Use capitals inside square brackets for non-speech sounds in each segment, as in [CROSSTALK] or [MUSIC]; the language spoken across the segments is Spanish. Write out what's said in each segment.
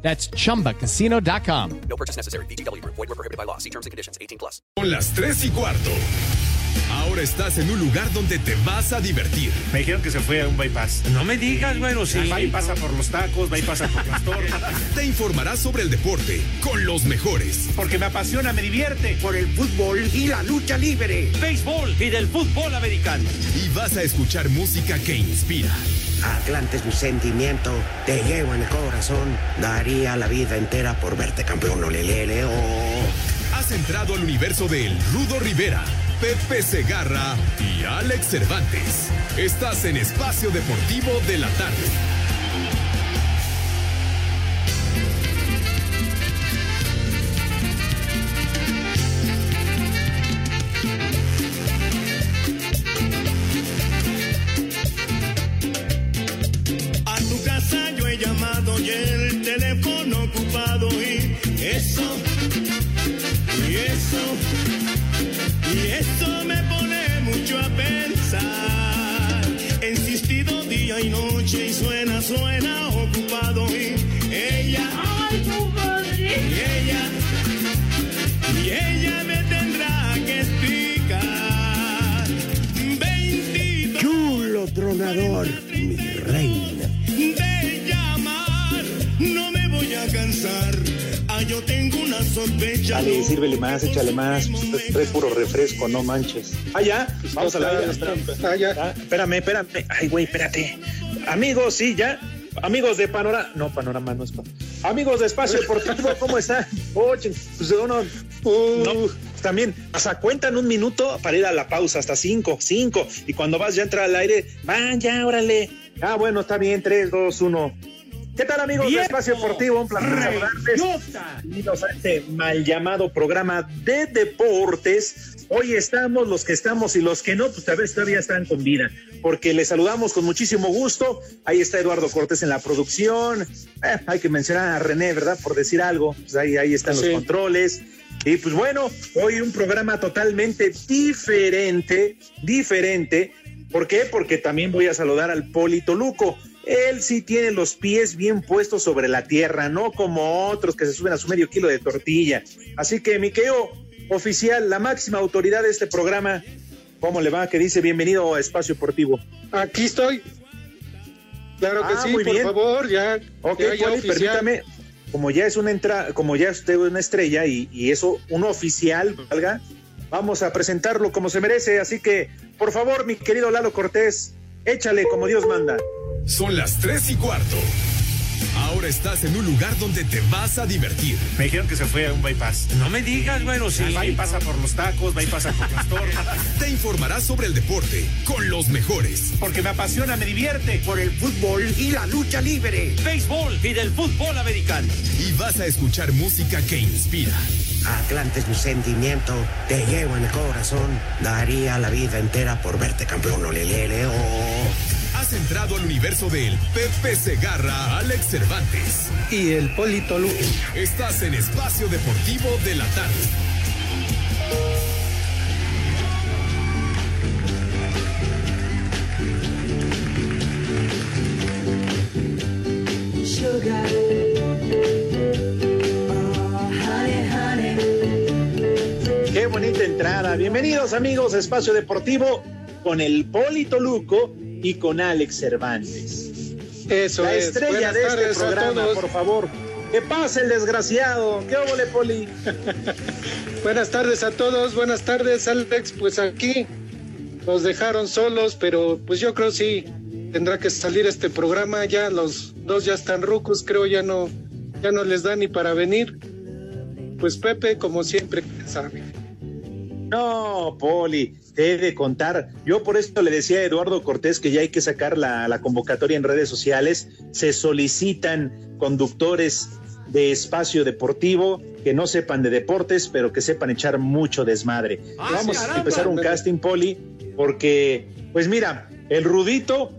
That's chumbacasino.com. No purchase necessary. BGW. Void were prohibited by law. See terms and conditions. 18 plus. Son las 3 y cuarto. Ahora estás en un lugar donde te vas a divertir. Me dijeron que se fue a un bypass. No me digas, bueno, sí. Va y pasa por los tacos, va y pasa por las torres. [LAUGHS] Te informarás sobre el deporte con los mejores. Porque me apasiona, me divierte. Por el fútbol y la lucha libre. Béisbol y del fútbol americano. Y vas a escuchar música que inspira. Atlante es mi sentimiento, te llevo en el corazón. Daría la vida entera por verte campeón, olelele, oh. Has entrado al universo de El Rudo Rivera, Pepe Segarra y Alex Cervantes. Estás en Espacio Deportivo de la Tarde. A tu casa yo he llamado y el teléfono ocupado y eso, eso, y eso me pone mucho a pensar. He insistido día y noche y suena, suena Dale, sírvele más, échale más. Pues, Trae puro refresco, no manches. Ah, ya. Vamos a la Ah, ya. Espérame, espérame. Ay, güey, espérate. Amigos, sí, ya. Amigos de Panorama. No, Panorama no es pa- Amigos de Espacio Deportivo, ¿cómo están? Oye, pues uno. no, también, hasta cuentan un minuto para ir a la pausa, hasta cinco, cinco. Y cuando vas ya a entrar al aire, van ya, órale. Ah, bueno, está bien, tres, dos, uno. ¿Qué tal, amigos de. Espacio Deportivo? Un placer saludarles. Bienvenidos a este mal llamado programa de deportes. Hoy estamos los que estamos y los que no, pues tal vez todavía están con vida, porque les saludamos con muchísimo gusto. Ahí está Eduardo Cortés en la producción. Eh, hay que mencionar a René, ¿verdad? Por decir algo. Pues ahí, ahí están los controles. Y pues bueno, hoy un programa totalmente diferente, diferente. ¿Por qué? Porque también voy a saludar al Polito Luco. Él sí tiene los pies bien puestos sobre la tierra, no como otros que se suben a su medio kilo de tortilla. Así que, Miqueo, oficial, la máxima autoridad de este programa, ¿cómo le va? Que dice bienvenido a Espacio Deportivo. Aquí estoy. Claro que Ah, sí, muy por bien. favor, ya. Ok, ya, ya Poli, permítame, como ya es una entrada, como ya es usted una estrella y, y eso, un oficial, valga, vamos a presentarlo como se merece. Así que, por favor, mi querido Lalo Cortés, échale como Dios manda. Son las 3 y cuarto. Ahora estás en un lugar donde te vas a divertir. Me dijeron que se fue a un bypass. No me digas, bueno, sí. Va y pasa por los tacos, va y pasa por las torres. Te informarás sobre el deporte con los mejores. Porque me apasiona, me divierte. Por el fútbol y la lucha libre. Béisbol y del fútbol americano. Y vas a escuchar música que inspira. Atlante es mi sentimiento, te llevo en el corazón. Daría la vida entera por verte campeón, olelele, oh. Has entrado al universo de El Pepe Segarra, Alex Cervantes. Y el Polito Luco. Estás en Espacio Deportivo de la Tarde. Qué bonita entrada. Bienvenidos amigos a Espacio Deportivo con el Polito Luco y con Alex Cervantes. Eso La es. estrella Buenas de este tardes a programa, todos. por favor. Que pase el desgraciado. ¿Qué óvole, Poli? [LAUGHS] Buenas tardes a todos. Buenas tardes, Alex. Pues aquí nos dejaron solos, pero pues yo creo sí tendrá que salir este programa. Ya los dos ya están rucos, creo ya no, ya no les da ni para venir. Pues Pepe, como siempre, sabe. No, Poli, te he de contar. Yo por esto le decía a Eduardo Cortés que ya hay que sacar la, la convocatoria en redes sociales. Se solicitan conductores de espacio deportivo, que no sepan de deportes, pero que sepan echar mucho desmadre. Ah, Vamos sí, a empezar un casting, Poli, porque, pues mira, el Rudito,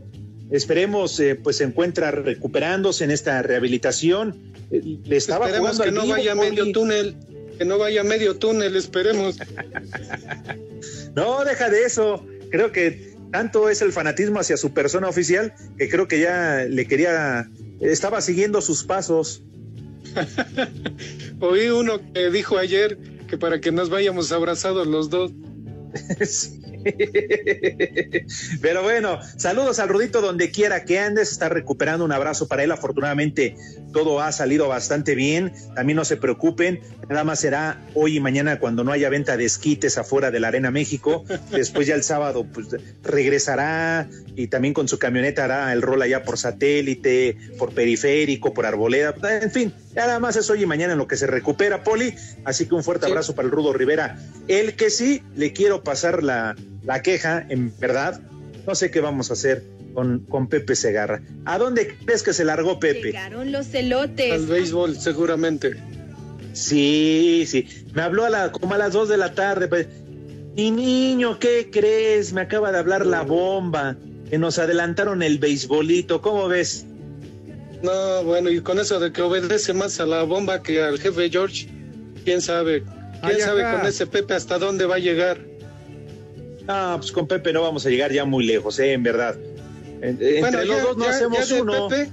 esperemos, eh, pues se encuentra recuperándose en esta rehabilitación. Eh, Le estaba Esperemos jugando que al no vivo, vaya Poli. medio túnel, que no vaya medio túnel, esperemos. [LAUGHS] No, deja de eso. Creo que tanto es el fanatismo hacia su persona oficial que creo que ya le quería, estaba siguiendo sus pasos. [LAUGHS] Oí uno que dijo ayer que para que nos vayamos abrazados los dos. [LAUGHS] Sí. [LAUGHS] Pero bueno, saludos al Rudito donde quiera que andes, está recuperando un abrazo para él. Afortunadamente todo ha salido bastante bien. También no se preocupen, nada más será hoy y mañana cuando no haya venta de esquites afuera de la Arena México. Después ya el sábado pues regresará y también con su camioneta hará el rol allá por satélite, por periférico, por arboleda. En fin, nada más es hoy y mañana en lo que se recupera, Poli. Así que un fuerte Sí. abrazo para el Rudo Rivera. El que sí le quiero pasar la, la queja, en verdad, no sé qué vamos a hacer con, con Pepe Segarra. ¿A dónde crees que se largó Pepe? Llegaron los elotes. Al béisbol, seguramente. Sí, sí. Me habló a la, como a las dos de la tarde. Pues, mi niño, ¿qué crees? Me acaba de hablar la bomba. Que nos adelantaron el beisbolito. ¿Cómo ves? No, bueno, y con eso de que obedece más a la bomba que al jefe George, quién sabe. ¿Quién Ay, sabe acá. con ese Pepe hasta dónde va a llegar? Ah, pues con Pepe no vamos a llegar ya muy lejos, ¿eh? En verdad. En- Entre los ya- dos no ya- hacemos ya de uno. Pepe,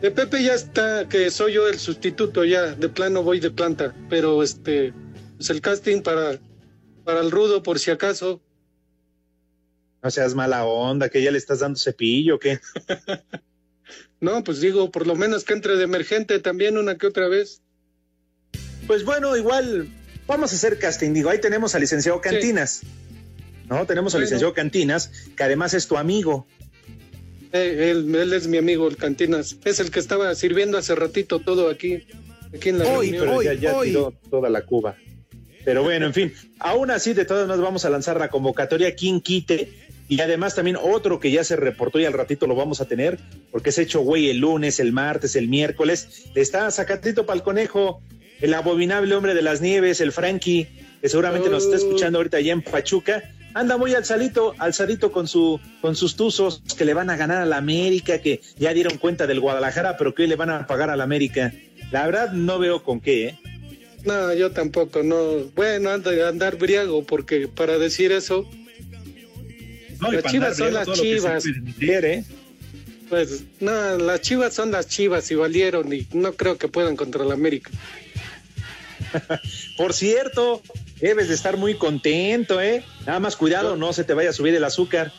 de Pepe ya está, que soy yo el sustituto ya, de plano voy de planta, pero este, pues el casting para, para el rudo por si acaso. No seas mala onda, que ya le estás dando cepillo, ¿qué? [LAUGHS] No, pues digo, por lo menos que entre de emergente también una que otra vez. Pues bueno, igual vamos a hacer casting. Digo, ahí tenemos al licenciado Cantinas. ¿No? Tenemos al licenciado Cantinas, que además es tu amigo. Eh, él, él es mi amigo, el Cantinas. Es el que estaba sirviendo hace ratito todo aquí, aquí en la Hoy, reunión. pero ya, ya tiró toda la cuba. Pero bueno, en fin, aún así, de todas maneras, vamos a lanzar la convocatoria quien quite. Y además también otro que ya se reportó y al ratito lo vamos a tener, porque es hecho güey el lunes, el martes, el miércoles. Le está sacatito para el conejo, el abominable hombre de las nieves, el Frankie, que seguramente nos está escuchando ahorita allá en Pachuca. Anda muy alzadito, alzadito con su, con sus tuzos que le van a ganar a la América, que ya dieron cuenta del Guadalajara, pero que hoy le van a pagar a la América. La verdad no veo con qué, ¿eh? No, yo tampoco, no. Bueno, anda, andar briago, porque para decir eso, No, Las chivas son las chivas. ¿eh? pues, no, las chivas son las chivas y valieron y no creo que puedan contra la América. [LAUGHS] Por cierto, debes de estar muy contento, ¿eh? Nada más cuidado, no se te vaya a subir el azúcar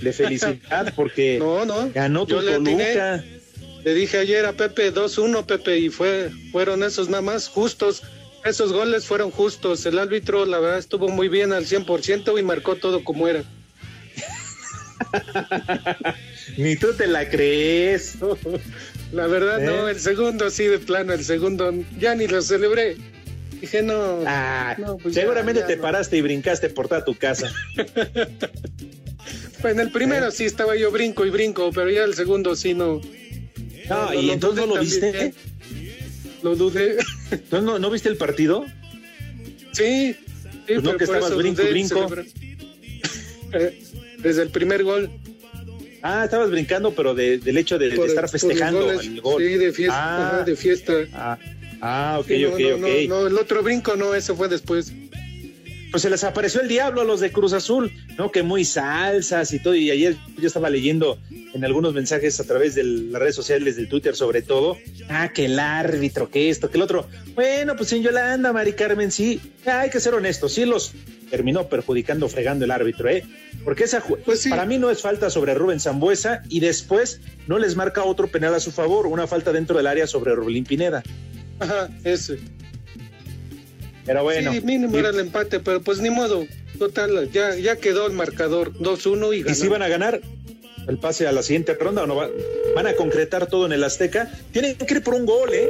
de felicidad [LAUGHS] porque No, no. ganó tu Yo le atiné. Le dije ayer a Pepe 2-1, Pepe, y fue, fueron esos nada más justos. Esos goles fueron justos. El árbitro, la verdad, estuvo muy bien al 100% y marcó todo como era. [LAUGHS] Ni tú te la crees. [LAUGHS] La verdad, ¿Eh? no, el segundo sí, de plano, el segundo ya ni lo celebré. Dije, no. Ah, no, pues seguramente ya te no. paraste y brincaste por toda tu casa. [LAUGHS] Pues en el primero sí estaba yo brinco y brinco, pero ya el segundo sí no. No, ¿y entonces no lo viste? Lo dudé. ¿Entonces no, no viste el partido? Sí. sí, Pues no, que estabas brinco, dudé brinco. Eh, Desde el primer gol. Ah, estabas brincando, pero de- del hecho de, estar festejando goles. el gol. Sí, de fiesta. Ah, ajá, de fiesta. ah, ah, ok, Sí, no, ok, no, ok. no, no, el otro brinco no, ese fue después. pues se les apareció el diablo a los de Cruz Azul, ¿no? Que muy salsas y todo. Y ayer yo estaba leyendo en algunos mensajes a través de las redes sociales, del Twitter sobre todo. Ah, que el árbitro, que esto, que el otro. Bueno, pues en Yolanda, Mari Carmen, sí. Hay que ser honestos, sí los terminó perjudicando, fregando el árbitro, ¿eh? Porque esa Pues sí. para mí no es falta sobre Rubén Zambuesa y después no les marca otro penal a su favor, una falta dentro del área sobre Rubén Pineda. Ajá, ese. Pero bueno. sí, mínimo y- era el empate, pero pues ni modo. Total, ya, ya quedó el marcador 2-1 y ¿Y ganó. si van a ganar el pase a la siguiente ronda o no va- van a concretar todo en el Azteca? Tienen que ir por un gol, ¿eh?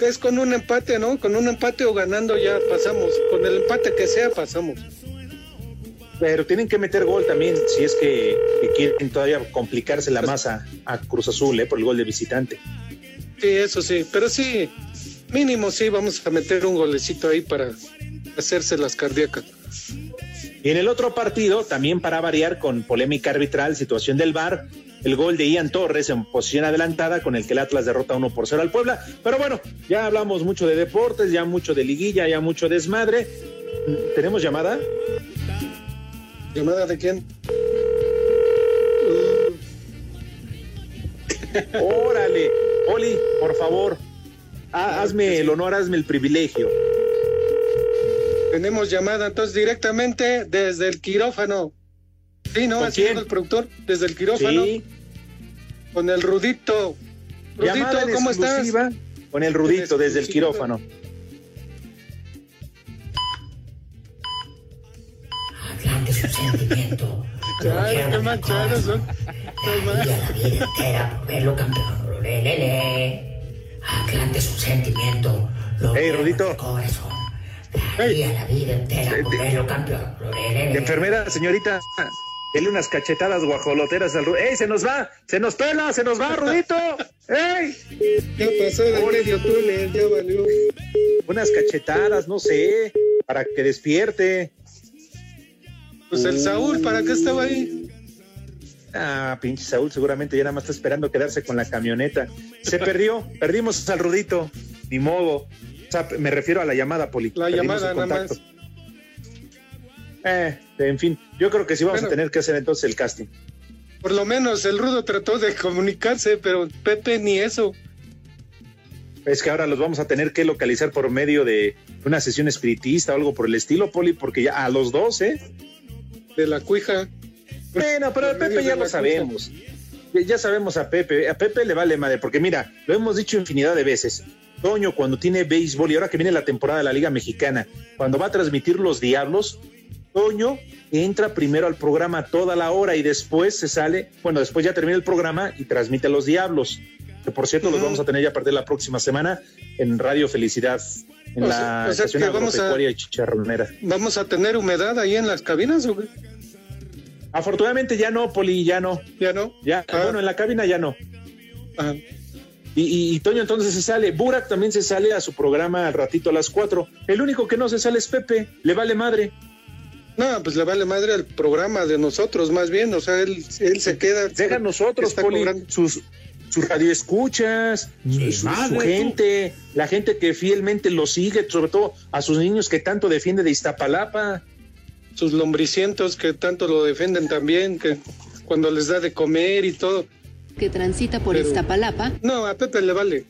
Es con un empate, ¿no? Con un empate o ganando ya pasamos. Con el empate que sea, pasamos. Pero tienen que meter gol también si es que, que quieren todavía complicarse la masa a Cruz Azul, ¿eh? Por el gol de visitante. Sí, eso sí, pero sí, mínimo sí, vamos a meter un golecito ahí para hacerse las cardíacas. Y en el otro partido, también para variar con polémica arbitral, situación del VAR, el gol de Ian Torres en posición adelantada con el que el Atlas derrota 1 por 0 al Puebla. Pero bueno, ya hablamos mucho de deportes, ya mucho de liguilla, ya mucho desmadre. ¿Tenemos llamada? ¿Llamada de quién? [LAUGHS] Órale, Oli, por favor, ha- hazme el honor, hazme el privilegio. Tenemos llamada entonces directamente desde el quirófano. Sí, ¿no? ¿Con Así el productor, desde el quirófano. Sí, Con el Rudito. Rudito, llamada ¿cómo estás? Con el Rudito desde el quirófano. Atlante su sentimiento. [LAUGHS] Ay, qué manchados son. La vida entera por verlo campeón. Lelele. Atlante su sentimiento. Lo Ey, llevo Rudito. corazón. La vida entera por verlo campeón. Lelele. Enfermera, señorita, dele unas cachetadas guajoloteras al Rudito. ¡Ey, se nos va! ¡Se nos pela! ¡Se nos va, Rudito! ¡Ey! Ya pasó del medio túnel, ya valió. Unas cachetadas, no sé, para que despierte. Pues el Saúl, ¿para qué estaba ahí? Ah, pinche Saúl, seguramente ya nada más está esperando quedarse con la camioneta. Se [LAUGHS] perdió, perdimos al Rudito, ni modo. O sea, me refiero a la llamada, Poli. La Perdimos llamada el nada contacto. Eh, en fin, yo creo que sí vamos Bueno. a tener que hacer entonces el casting. Por lo menos el Rudo trató de comunicarse, pero Pepe ni eso. Es que ahora los vamos a tener que localizar por medio de una sesión espiritista o algo por el estilo, Poli, porque ya a los dos, ¿eh? De la cuija. Bueno, pero a Pepe ya lo sabemos. Ya, ya sabemos a Pepe. A Pepe le vale madre, porque mira, lo hemos dicho infinidad de veces. Toño, cuando tiene béisbol y ahora que viene la temporada de la Liga Mexicana, cuando va a transmitir los Diablos, Toño entra primero al programa toda la hora y después se sale, bueno, después ya termina el programa y transmite a los Diablos. Que por cierto, los vamos a tener ya a partir de la próxima semana en Radio Felicidad, en O la sea- o sea estación que vamos a- agropecuaria chicharronera. ¿Vamos a tener humedad ahí en las cabinas o qué? Afortunadamente ya no, Poli, ya no. ¿Ya no? Ya, Ah. bueno, en la cabina ya no. Ajá. Y, y- y Toño entonces se sale. Burak también se sale a su programa al ratito a las 4. El único que no se sale es Pepe. Le vale madre. No, pues le vale madre al programa de nosotros, más bien. O sea, él, él se queda. Deja a nosotros, Poli, sus, sus radioescuchas, su, su- madre, su tú. gente, la gente que fielmente lo sigue, sobre todo a sus niños que tanto defiende de Iztapalapa. Sus lombricientos que tanto lo defienden también, que cuando les da de comer y todo. que transita por Pero- Iztapalapa, No, a Pepe le vale.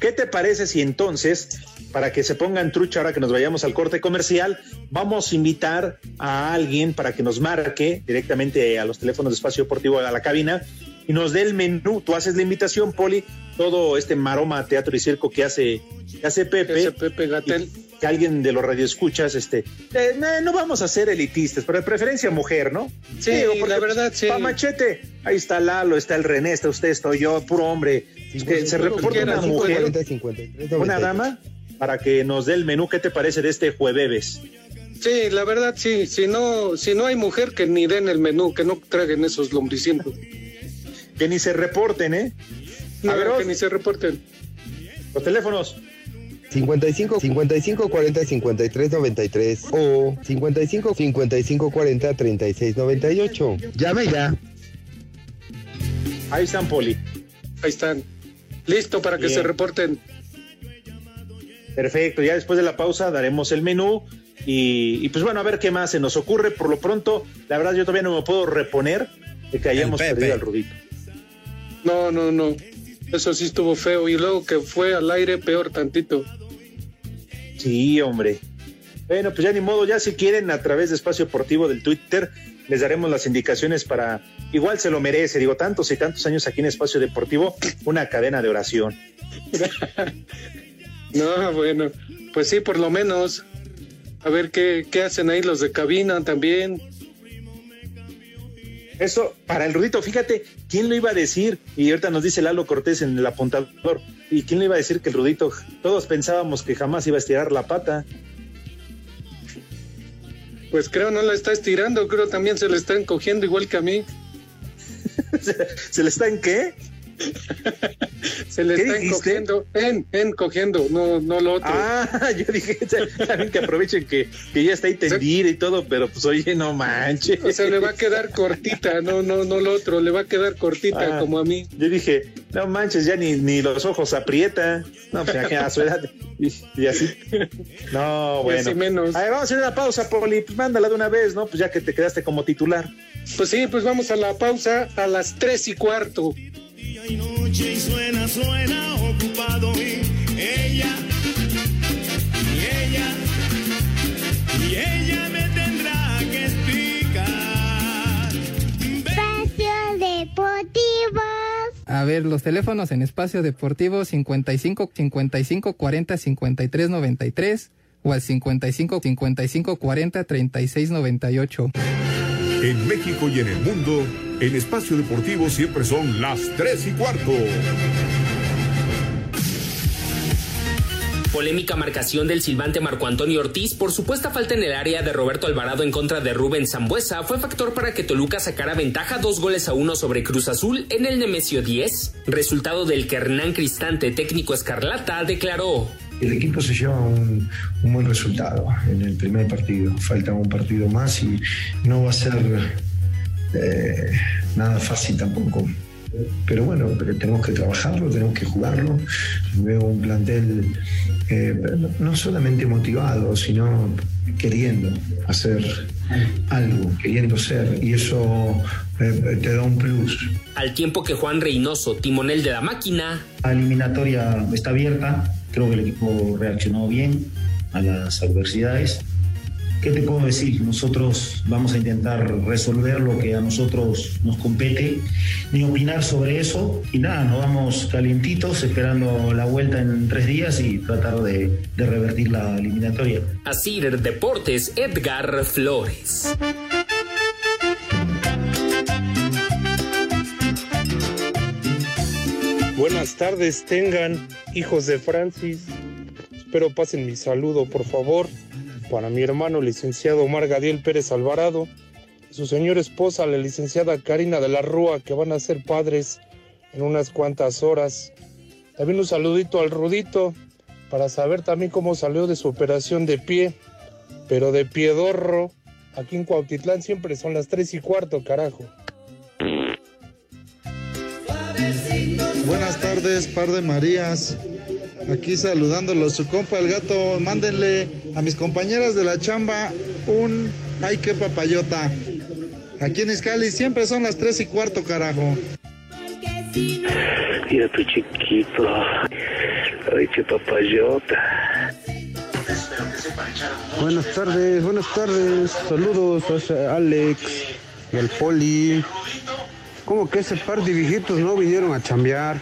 ¿Qué te parece si entonces, para que se pongan trucha ahora que nos vayamos al corte comercial, vamos a invitar a alguien para que nos marque directamente a los teléfonos de Espacio Deportivo a la cabina y nos dé el menú? Tú haces la invitación, Poli, todo este maroma teatro y circo que hace, que hace Pepe. Ese Pepe Gatel. que alguien de los radioescuchas, este, eh, no, no vamos a ser elitistas, pero de preferencia mujer, ¿no? Sí, la verdad, sí. Pa' machete, ahí está Lalo, está el René, está usted, estoy yo, puro hombre. Que se reporta una mujer, 53, una dama, para que nos dé el menú. ¿Qué te parece de este jueves? Sí, la verdad, sí. Si no, si no hay mujer, que ni den el menú, que no traguen esos lombricientos. Que ni se reporten, ¿eh? No, A ver, que ni se reporten. los teléfonos. 55 55 40 53 93 o 55 55 40 36 98. Llame ya. Ahí están, Poli. Ahí están. Listo para que Bien. se reporten. Perfecto, ya después de la pausa daremos el menú y, y pues bueno, a ver qué más se nos ocurre. Por lo pronto, la verdad yo todavía no me puedo reponer de que hayamos perdido al Rudito. No, no, no. Eso sí estuvo feo. Y luego que fue al aire, peor tantito. Sí, hombre. Bueno, pues ya ni modo, ya si quieren a través de Espacio Deportivo del Twitter, les daremos las indicaciones para, igual se lo merece, digo, tantos y tantos años aquí en Espacio Deportivo, una cadena de oración. [LAUGHS] [LAUGHS] No, bueno. Pues sí, por lo menos. A ver qué, qué hacen ahí los de cabina también. Eso, para el Rudito, fíjate, ¿quién lo iba a decir? Y ahorita nos dice Lalo Cortés en el apuntador, ¿y quién le iba a decir que el Rudito, todos pensábamos que jamás iba a estirar la pata? Pues creo no la está estirando, creo también se le está encogiendo igual que a mí. [LAUGHS] ¿Se le está en qué? [LAUGHS] Se le ¿Qué está encogiendo, en, en cogiendo, no, no lo otro. Ah, [LAUGHS] yo dije, saben que aprovechen que, que ya está ahí tendida y todo, pero pues oye, no manches. O sea, le va a quedar cortita, no, no, no lo otro, le va a quedar cortita Ah. como a mí. Yo dije, no manches, ya ni, ni los ojos aprieta. No, pues ya a su edad. Y, y así. No, Y bueno. así menos. A ver, vamos a hacer una pausa, Poli. Pues mándala de una vez, ¿no? Pues ya que te quedaste como titular. Pues sí, pues vamos a la pausa a las tres y cuarto. Día y noche y suena, suena ocupado y ella, y ella, y ella me tendrá que explicar. Espacio Deportivo. A ver, los teléfonos en espacio deportivo 55 55 40 53 93 o al 55 55 40 36 98. En México y en el mundo, en espacio deportivo siempre son las 3 y cuarto. Polémica marcación del silbante Marco Antonio Ortiz por supuesta falta en el área de Roberto Alvarado en contra de Rubén Zambuesa fue factor para que Toluca sacara ventaja dos goles a uno sobre Cruz Azul en el Nemesio 10, resultado del que Hernán Cristante, técnico escarlata, declaró. El equipo se lleva un, un buen resultado en el primer partido. Falta un partido más y no va a ser eh, nada fácil tampoco. Pero bueno, pero tenemos que trabajarlo, tenemos que jugarlo. Veo un plantel eh, no- solamente motivado, sino queriendo hacer algo, queriendo ser. Y eso eh, te da un plus. Al tiempo que Juan Reynoso, timonel de la máquina, La eliminatoria está abierta, creo que el equipo reaccionó bien a las adversidades. ¿Qué te puedo decir? Nosotros vamos a intentar resolver lo que a nosotros nos compete, ni opinar sobre eso. Y nada, nos vamos calientitos esperando la vuelta en tres días y tratar de, de revertir la eliminatoria. Asir Deportes Edgar Flores. Buenas tardes, tengan hijos de Francis. Espero pasen mi saludo, por favor, para mi hermano licenciado Omar Gadiel Pérez Alvarado, su señora esposa, la licenciada Karina de la Rúa, que van a ser padres en unas cuantas horas. También un saludito al Rudito, para saber también cómo salió de su operación de pie, pero de piedorro. Aquí en Cuautitlán siempre son las tres y cuarto, carajo. Buenas tardes, par de Marías. Aquí saludándolos, su compa el gato. Mándenle a mis compañeras de la chamba un ay qué papayota. Aquí en Iscali siempre son las tres y cuarto, carajo. Mira tu chiquito. Ay, qué papayota. Buenas tardes, buenas tardes. Saludos a Alex y al Poli. ¿Cómo que ese par de viejitos no vinieron a chambear?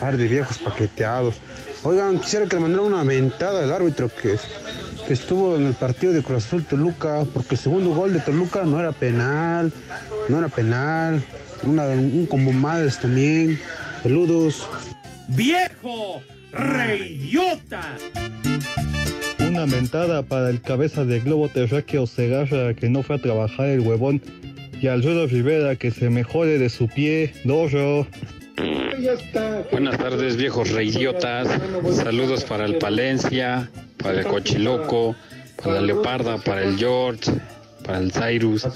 Par de viejos paqueteados. Oigan, quisiera que le mandara una mentada al árbitro que, que estuvo en el partido de Cruz Azul Toluca, porque el segundo gol de Toluca no era penal, no era penal. Una, un combo madres también. Saludos. ¡Viejo! ¡Reyota! Una mentada para el cabeza de globo terráqueo Segarra que no fue a trabajar el huevón. Y al Rivera que se mejore de su pie, dojo. Buenas tardes, viejos reidiotas. Saludos para el Palencia, para el Cochiloco, para la Leoparda, para el George, para el Cyrus,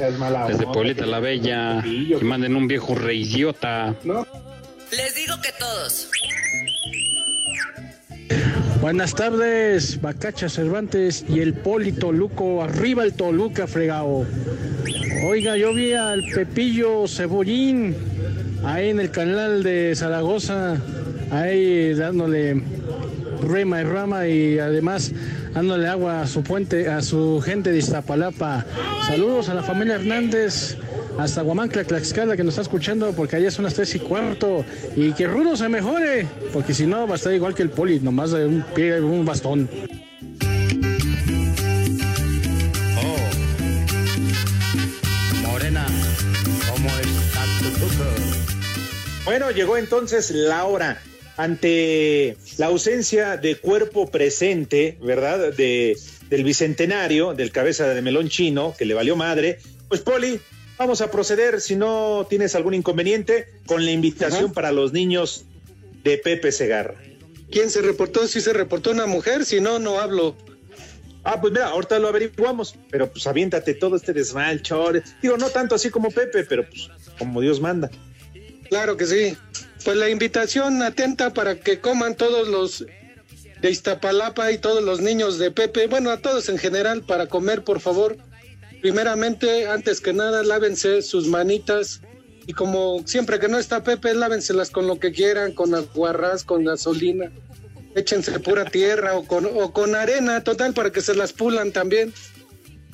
desde Pueblita la Bella. Y manden un viejo reidiota. Les digo que todos. Buenas tardes, Bacacha Cervantes y el Poli Toluco, arriba el Toluca fregado. Oiga, yo vi al Pepillo Cebollín ahí en el canal de Zaragoza, ahí dándole rema y rama y además dándole agua a su puente, a su gente de Iztapalapa. Saludos a la familia Hernández, hasta Guamancla, Tlaxcala, que nos está escuchando, porque allá son las tres y cuarto. Y que Rudo se mejore, porque si no va a estar igual que el Poli, nomás de un pie, un bastón. Morena, ¿cómo está tu tuco? Bueno, llegó entonces la hora. Ante la ausencia de cuerpo presente, ¿verdad? De, del bicentenario, del cabeza de melón chino, que le valió madre. Pues, Poli, vamos a proceder, si no tienes algún inconveniente, con la invitación para los niños de Pepe Segarra. ¿Quién se reportó? Si se reportó una mujer, si no, no hablo. Ah, pues mira, ahorita lo averiguamos, pero pues aviéntate todo este desmal, chore. Digo, no tanto así como Pepe, pero pues como Dios manda. Claro que sí. Pues la invitación atenta para que coman todos los de Iztapalapa y todos los niños de Pepe, bueno, a todos en general, para comer, por favor. Primeramente, antes que nada, lávense sus manitas y como siempre que no está Pepe, lávenselas con lo que quieran, con aguarrás, con gasolina. Échense pura tierra o con, o con arena, total, para que se las pulan también.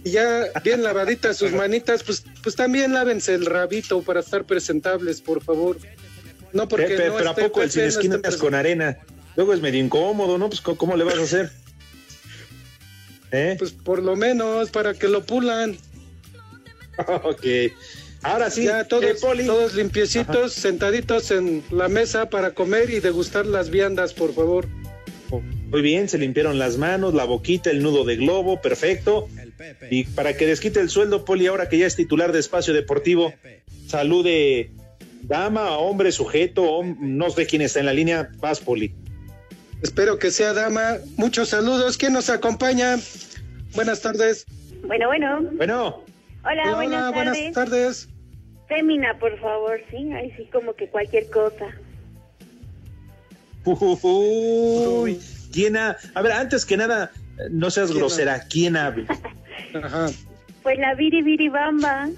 Y ya bien lavaditas sus manitas, pues, pues también lávense el rabito para estar presentables, por favor. No porque Pepe, no pero ¿a poco el sin esquinas con arena? Luego es medio incómodo, ¿no? Pues ¿cómo- ¿cómo le vas a hacer? ¿Eh? Pues por lo menos para que lo pulan. [LAUGHS] ok. Ahora sí, ya todos, eh, Poli. todos limpiecitos, sentaditos en la mesa para comer y degustar las viandas, por favor. Muy bien, se limpiaron las manos, la boquita, el nudo de globo, perfecto. Y para que desquite el sueldo, Poli, ahora que ya es titular de Espacio Deportivo, salude dama, hombre, sujeto, hom- no sé quién está en la línea, vas, Poli. Espero que sea dama. Muchos saludos. ¿Quién nos acompaña? Buenas tardes. Bueno, bueno. Bueno. Hola, Hola, buenas buenas tardes. tardes. Fémina, por favor, sí. Ahí sí, como que cualquier cosa. Uy, ¿quién ha... A ver, antes que nada, no seas ¿Quién grosera, ¿quién habla? [LAUGHS] Ajá. Pues la Viri Viri Bamba.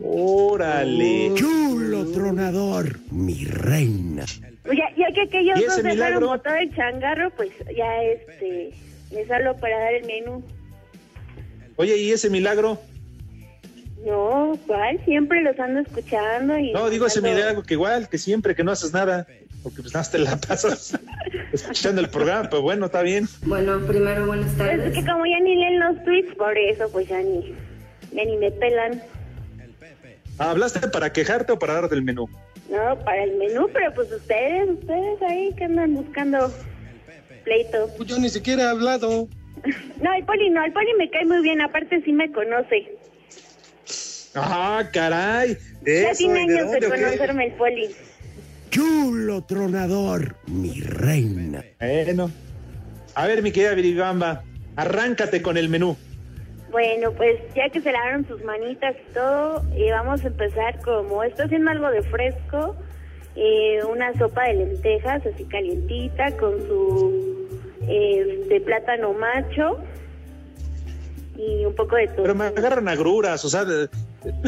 Órale. Chulo tronador, mi reina. Ya, ya que aquellos ¿Y dos dejaron milagro? botar el changarro, pues ya este. Les hablo para dar el menú. Oye, ¿y ese milagro? No, ¿cuál? Siempre los ando escuchando y. No, digo ese milagro que igual, que siempre que no haces nada, porque pues nada, te la pasas [LAUGHS] escuchando el programa, pero bueno, está bien. Bueno, primero buenas tardes. Pues es que como ya ni leen los tweets, por eso pues ya ni, ya ni me pelan. ¿Hablaste para quejarte o para darte el menú? No, para el menú, pero pues ustedes, ustedes ahí que andan buscando pleito. Pues Yo ni siquiera he hablado. [LAUGHS] No, el poli no, el poli me cae muy bien, aparte sí me conoce. Ah, caray. ¿de ya eso? tiene ¿Y de años de, dónde conocerme el poli. Chulo tronador, mi reina. Bueno. A ver, mi querida Viribamba, arráncate con el menú. Bueno, pues ya que se lavaron sus manitas y todo, eh, vamos a empezar como esto haciendo algo de fresco, eh, una sopa de lentejas así calientita con su eh, de plátano macho y un poco de todo. Pero me agarran agruras, o sea, de-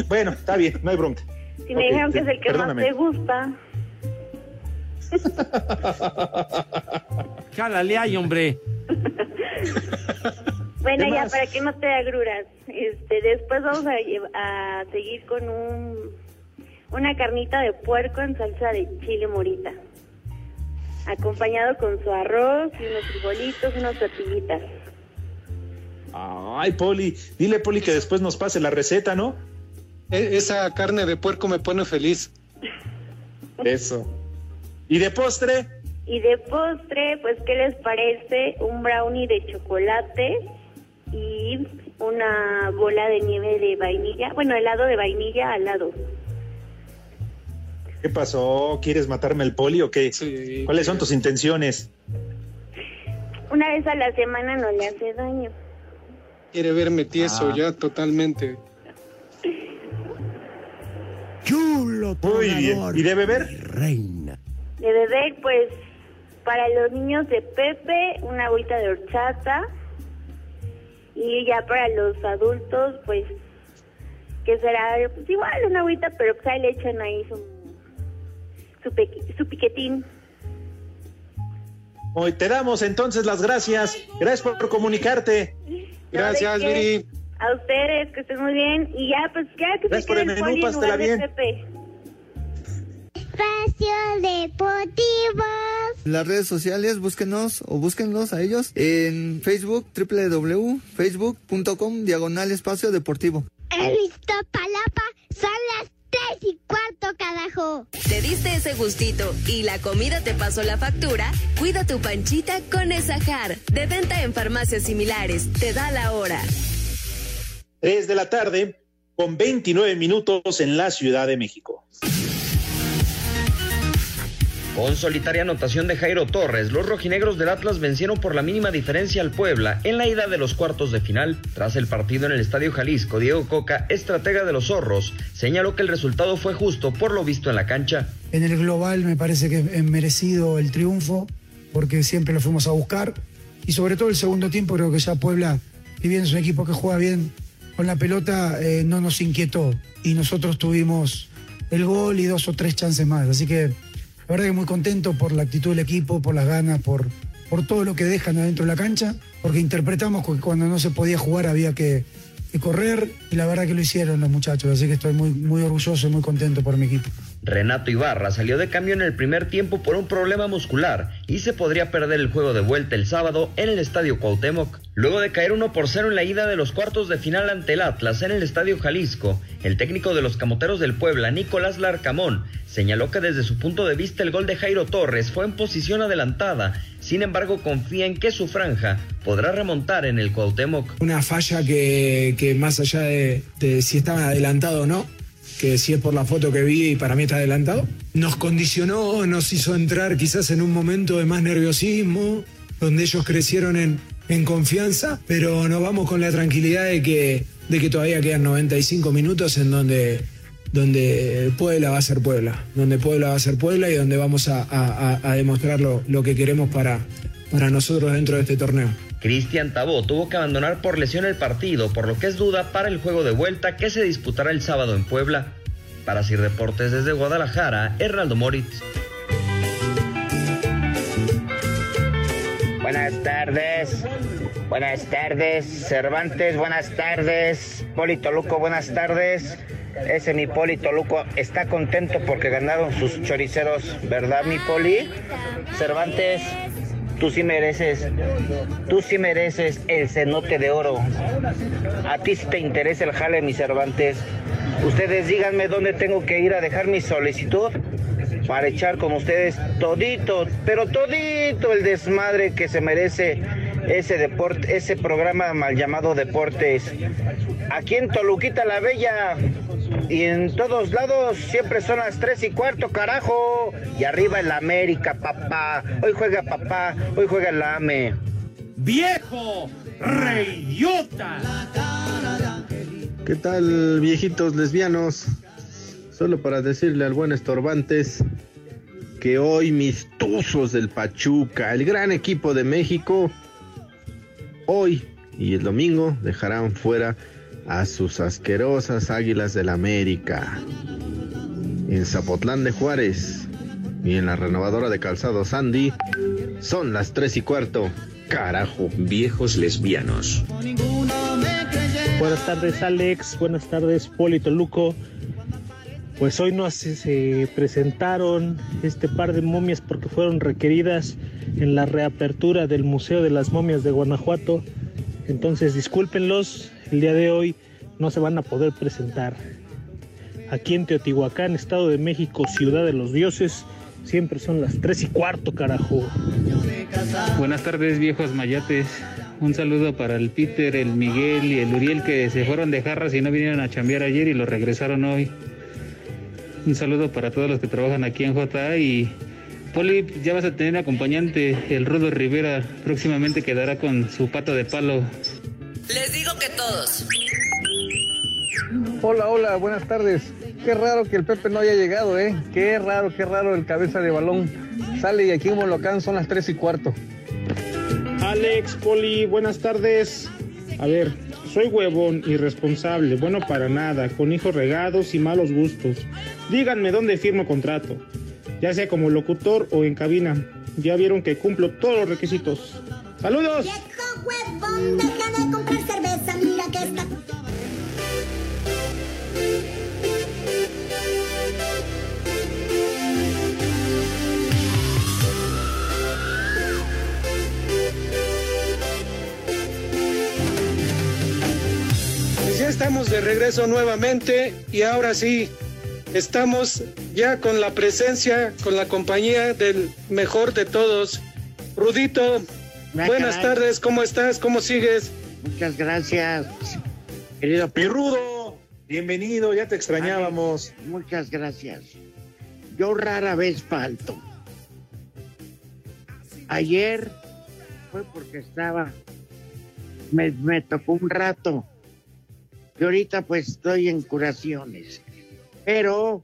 bueno, está bien, no hay bronca. Si me dijeron que es el que perdóname. más te gusta. Jálale ahí, hombre. [LAUGHS] Bueno, ¿Qué ya más? para que no te agruras. Este, después vamos a, a seguir con un una carnita de puerco en salsa de chile morita, acompañado con su arroz y unos frijolitos, unas tortillitas. Ay, Poli, dile, Poli, que después nos pase la receta, ¿no? E- esa carne de puerco me pone feliz. [LAUGHS] Eso. ¿Y de postre? Y de postre, pues, ¿qué les parece? Un brownie de chocolate y una bola de nieve de vainilla, bueno, helado de vainilla al lado. ¿Qué pasó? ¿Quieres matarme el Poli o qué? ¿Cuáles son tus intenciones? Una vez a la semana no le hace daño. Quiere verme tieso Ah. ya totalmente. Chulo Muy bien. ¿Y de beber? reina. De beber, pues, para los niños de Pepe, una agüita de horchata. Y ya para los adultos, pues, que será pues, igual una agüita, pero pues ahí le echan ahí su, su, pequi- su piquetín. Hoy te damos entonces las gracias. Gracias por comunicarte. Gracias. Viri. A ustedes, que estén muy bien. Y ya, pues, ya que Gracias se quede el el menú, poli en pásatela lugar de bien. Pepe. Espacio Deportivo. Las redes sociales, búsquenos o búsquenlos a ellos en Facebook, www.facebook.com, diagonal espacio deportivo. En Iztapalapa son las tres y cuarto, carajo. ¿Te diste ese gustito y la comida te pasó la factura? Cuida tu panchita con Esajar. De venta en farmacias similares. Te da la hora. 3 de la tarde con 29 minutos en la Ciudad de México. Con solitaria anotación de Jairo Torres, los rojinegros del Atlas vencieron por la mínima diferencia al Puebla en la ida de los cuartos de final. Tras el partido en el Estadio Jalisco, Diego Coca, estratega de los zorros, señaló que el resultado fue justo por lo visto en la cancha. En el global me parece que es merecido el triunfo, porque siempre lo fuimos a buscar. Y sobre todo el segundo tiempo, creo que ya Puebla, si bien es un equipo que juega bien con la pelota, eh, no nos inquietó. Y nosotros tuvimos el gol y dos o tres chances más. Así que la verdad que muy contento por la actitud del equipo, por las ganas, por, por todo lo que dejan adentro de la cancha, porque interpretamos que cuando no se podía jugar había que, correr y la verdad que lo hicieron los muchachos, así que estoy muy, muy orgulloso y muy contento por mi equipo. Renato Ibarra salió de cambio en el primer tiempo por un problema muscular y se podría perder el juego de vuelta el sábado en el Estadio Cuauhtémoc. Luego de caer 1 por 0 en la ida de los cuartos de final ante el Atlas en el Estadio Jalisco, el técnico de los Camoteros del Puebla, Nicolás Larcamón, señaló que desde su punto de vista el gol de Jairo Torres fue en posición adelantada, sin embargo confía en que su franja podrá remontar en el Cuauhtémoc. Una falla que, más allá de, de si estaba adelantado o no, que si es por la foto que vi y para mí está adelantado, nos condicionó, nos hizo entrar quizás en un momento de más nerviosismo, donde ellos crecieron en, en confianza, pero nos vamos con la tranquilidad de que, de que todavía quedan 95 minutos en donde, donde Puebla va a ser Puebla, donde Puebla va a ser Puebla y donde vamos a, a- demostrar lo, lo que queremos para, para nosotros dentro de este torneo. Cristian Tabó tuvo que abandonar por lesión el partido, por lo que es duda para el juego de vuelta que se disputará el sábado en Puebla. Para Sir Deportes desde Guadalajara, Hernaldo Moritz. Buenas tardes, buenas tardes, Cervantes, buenas tardes, Polito Luco, buenas tardes. Ese mi Polito Luco está contento porque ganaron sus choriceros, ¿verdad mi Poli? Cervantes, tú sí mereces, tú sí mereces el cenote de oro. A ti sí te interesa el jale, mi Cervantes. Ustedes díganme dónde tengo que ir a dejar mi solicitud para echar con ustedes todito, pero todito el desmadre que se merece ese deporte, ese programa mal llamado Deportes. Aquí en Toluquita la Bella y en todos lados siempre son las tres y cuarto, carajo. Y arriba el América, papá. Hoy juega papá, hoy juega el AME. ¡Viejo! ¡Reyota! ¿Qué tal, viejitos lesbianos? Solo para decirle al buen Estorbantes que hoy mis tuzos del Pachuca, el gran equipo de México, hoy y el domingo dejarán fuera a sus asquerosas águilas del América. En Zapotlán de Juárez y en la renovadora de calzado Sandy son las tres y cuarto. Carajo. Viejos lesbianos. Buenas tardes Alex, buenas tardes Polito Luco. Pues hoy no se, se presentaron este par de momias porque fueron requeridas en la reapertura del Museo de las Momias de Guanajuato. Entonces discúlpenlos, el día de hoy no se van a poder presentar. Aquí en Teotihuacán, Estado de México, Ciudad de los Dioses, siempre son las tres y cuarto, carajo. Buenas tardes, viejos mayates. Un saludo para el Peter, el Miguel y el Uriel que se fueron de jarras y no vinieron a chambear ayer y lo regresaron hoy. Un saludo para todos los que trabajan aquí en JA y Poli, ya vas a tener acompañante, el Rudo Rivera próximamente quedará con su pata de palo. Les digo que todos. Hola, hola, buenas tardes. Qué raro que el Pepe no haya llegado, ¿eh? Qué raro, qué raro el cabeza de balón. Sale y aquí en Molocán son las tres y cuarto. Alex, Poli, buenas tardes. A ver, soy huevón, irresponsable, bueno para nada, con hijos regados y malos gustos. Díganme dónde firmo contrato, ya sea como locutor o en cabina. Ya vieron que cumplo todos los requisitos. ¡Saludos! huevón, deja de comprar cerveza, mira que está... Pues ya estamos de regreso nuevamente y ahora sí, estamos ya con la presencia, con la compañía del mejor de todos. Rudito, Ah, buenas caray. tardes, ¿cómo estás? ¿Cómo sigues? Muchas gracias, querido Mi Rudo, Bienvenido, ya te extrañábamos. Muchas gracias. Yo rara vez falto. Ayer fue porque estaba, me, me tocó un rato. Y ahorita pues estoy en curaciones. Pero,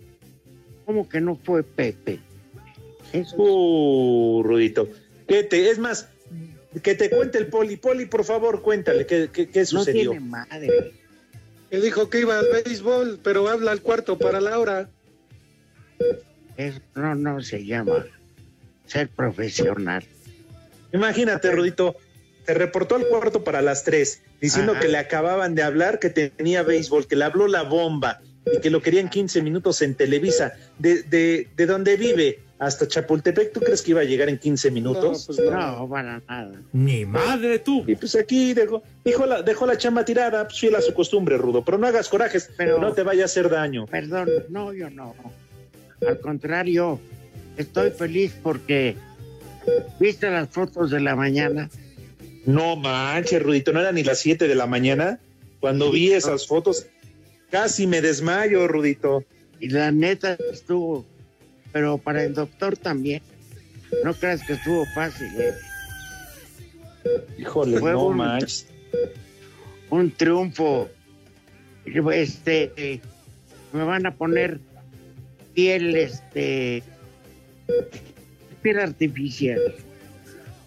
como que no fue Pepe? Uh, Rudito. ¿Qué te, es más, que te cuente el poli. Poli, por favor, cuéntale qué, qué, qué sucedió. No tiene madre. Él dijo que iba al béisbol, pero habla al cuarto para la hora. Es, no, no se llama ser profesional. Imagínate, Rudito, te reportó al cuarto para las tres, diciendo Ajá. que le acababan de hablar que tenía béisbol, que le habló la bomba y que lo querían 15 minutos en Televisa. De, de, de donde vive hasta Chapultepec, ¿tú crees que iba a llegar en 15 minutos? No, pues para nada. Ni madre tú. Y pues aquí dejó, dejó, la, dejó la chamba tirada, pues fiel a su costumbre, Rudo. Pero no hagas corajes, Pero- no te vaya a hacer daño. Perdón, no, yo no. Al contrario, estoy feliz porque viste las fotos de la mañana. No manches, Rudito, no era ni las 7 de la mañana. Cuando vi esas fotos, casi me desmayo, Rudito. Y la neta estuvo, pero para el doctor también. No creas que estuvo fácil, ¿eh? Híjole, Fue no un- manches. Un triunfo. Este, eh, me van a poner piel, este, piel artificial.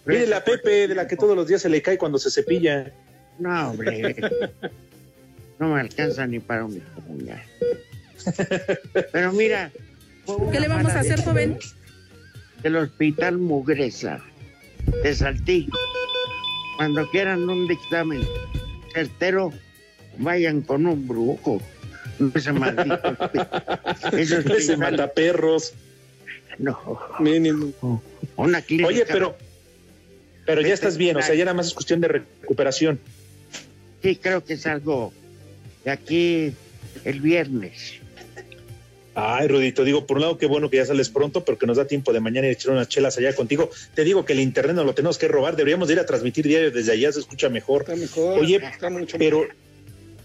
Mire la Pepe, de la que todos los días se le cae cuando se cepilla. No, hombre. [LAUGHS] No me alcanza ni para un uña. Pero mira. ¿Qué le vamos a hacer, joven? Del Hospital Mugresa de Saltillo. Cuando quieran un dictamen certero, vayan con un brujo. No [LAUGHS] ese maldito. Ese Ese mataperros. No. Mínimo. Una clínica. Oye, pero, pero ya estás bien, o sea, ya nada más es cuestión de recuperación. Sí, creo que es algo de aquí el viernes. Ay, Rudito, digo, por un lado, qué bueno que ya sales pronto, pero que nos da tiempo de mañana ir a echar unas chelas allá contigo. Te digo que el internet no lo tenemos que robar, deberíamos de ir a transmitir diario desde allá, se escucha mejor. Está mejor. Oye, está mucho pero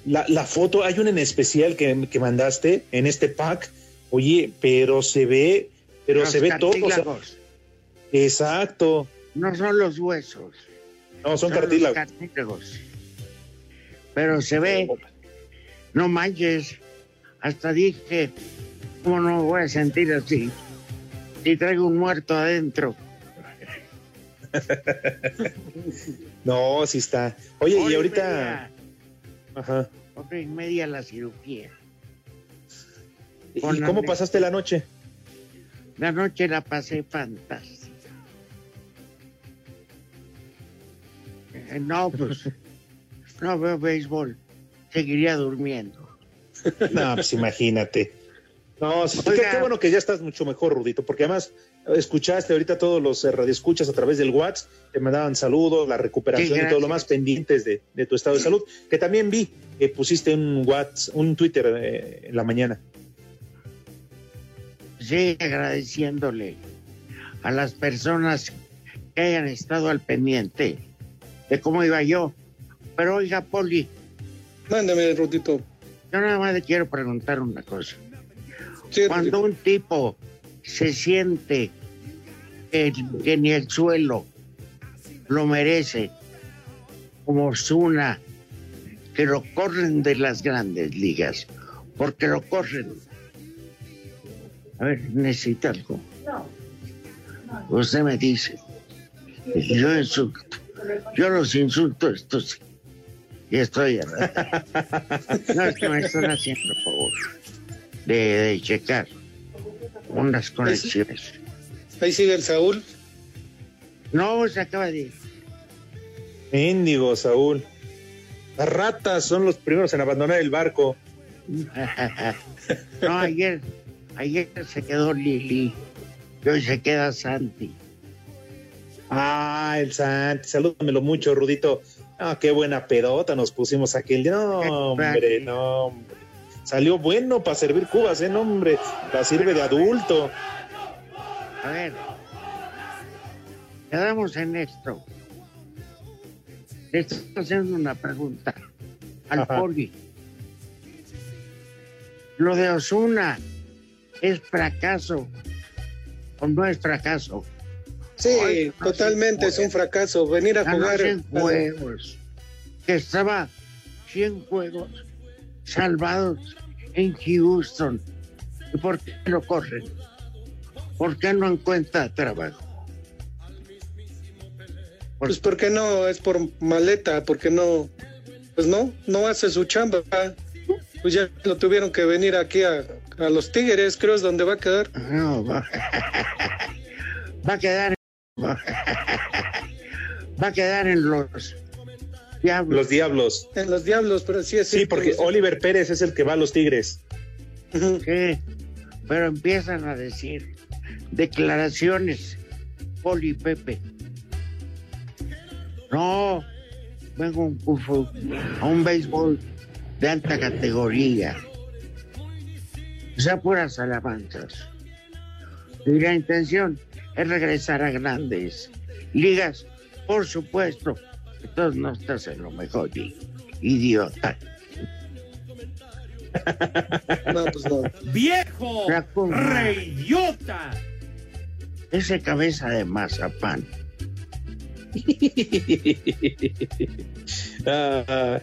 la, la foto, hay una en especial que, que mandaste en este pack, oye, pero se ve, pero Los se ve todo. o sea, cartílagos. exacto. No son los huesos. No, son los cartílagos. cartílagos. Pero se ve, no manches, hasta dije, ¿cómo no me voy a sentir así? Si traigo un muerto adentro. [LAUGHS] No, sí está. Oye, y ahorita. media, Ajá. hora y media la cirugía. ¿Y Con cómo la- pasaste la noche? La noche la pasé fantástica. Eh, No, pues, [LAUGHS] no veo béisbol. Seguiría durmiendo. [LAUGHS] No, pues imagínate. No, sí, qué, bueno que ya estás mucho mejor, Rudito, porque además eh, escuchaste ahorita todos los eh, radioescuchas a través del WhatsApp, te mandaban saludos, la recuperación y todo lo más pendientes de, de tu estado de salud, que también vi que pusiste un WhatsApp, un Twitter eh, en la mañana. Sí, agradeciéndole a las personas que hayan estado al pendiente de cómo iba yo. Pero oiga, Poli, Mándame, Rudito. yo nada más le quiero preguntar una cosa. Sí, Cuando un tipo se siente que, que ni el suelo lo merece, como Zuna, que lo corren de las grandes ligas, porque lo corren. A ver, necesita algo. Usted me dice. Yo insulto. Yo los insulto, esto sí. Y estoy. No, es que me están haciendo favor de, de checar unas conexiones. Ahí sigue el Saúl. No, se acaba de ir. Mendigo, Saúl. Las ratas son los primeros en abandonar el barco. [LAUGHS] No, ayer, ayer se quedó Lili. Y hoy se queda Santi. Ah, el Santi, salúdamelo mucho, Rudito. Ah, qué buena pedota nos pusimos aquel día. No, hombre, no, hombre. Salió bueno para servir cubas, ¿eh? No, hombre, la sirve de adulto. A ver, quedamos en esto. Le estoy haciendo una pregunta al. Poli. lo de Osuna es fracaso o no es fracaso. Sí, Ay, totalmente es un fracaso. Venir a jugar. 100 juegos. Que estaba 100 juegos salvados en Houston. ¿Y por qué lo corren? ¿Por qué no encuentra trabajo? Pues porque no, es por maleta, porque no, pues no, no hace su chamba. Pues ya lo tuvieron que venir aquí a, a los Tigres, creo es donde va a quedar. No, va, [LAUGHS] va a quedar va a quedar en los diablos. Los Diablos. En los Diablos, pero sí es Sí, cierto, porque. Oliver Pérez es el que va a los Tigres. Sí, pero empiezan a decir declaraciones, Poli y Pepe. No, vengo a un, curso- a un béisbol de alta categoría. O sea, puras alabanzas. Y la intención es regresar a grandes ligas, por supuesto. Entonces no estás en lo mejor, idiota. No, pues no. ¡Viejo! ¡Reyota! Ese cabeza de mazapán. [LAUGHS] Ah,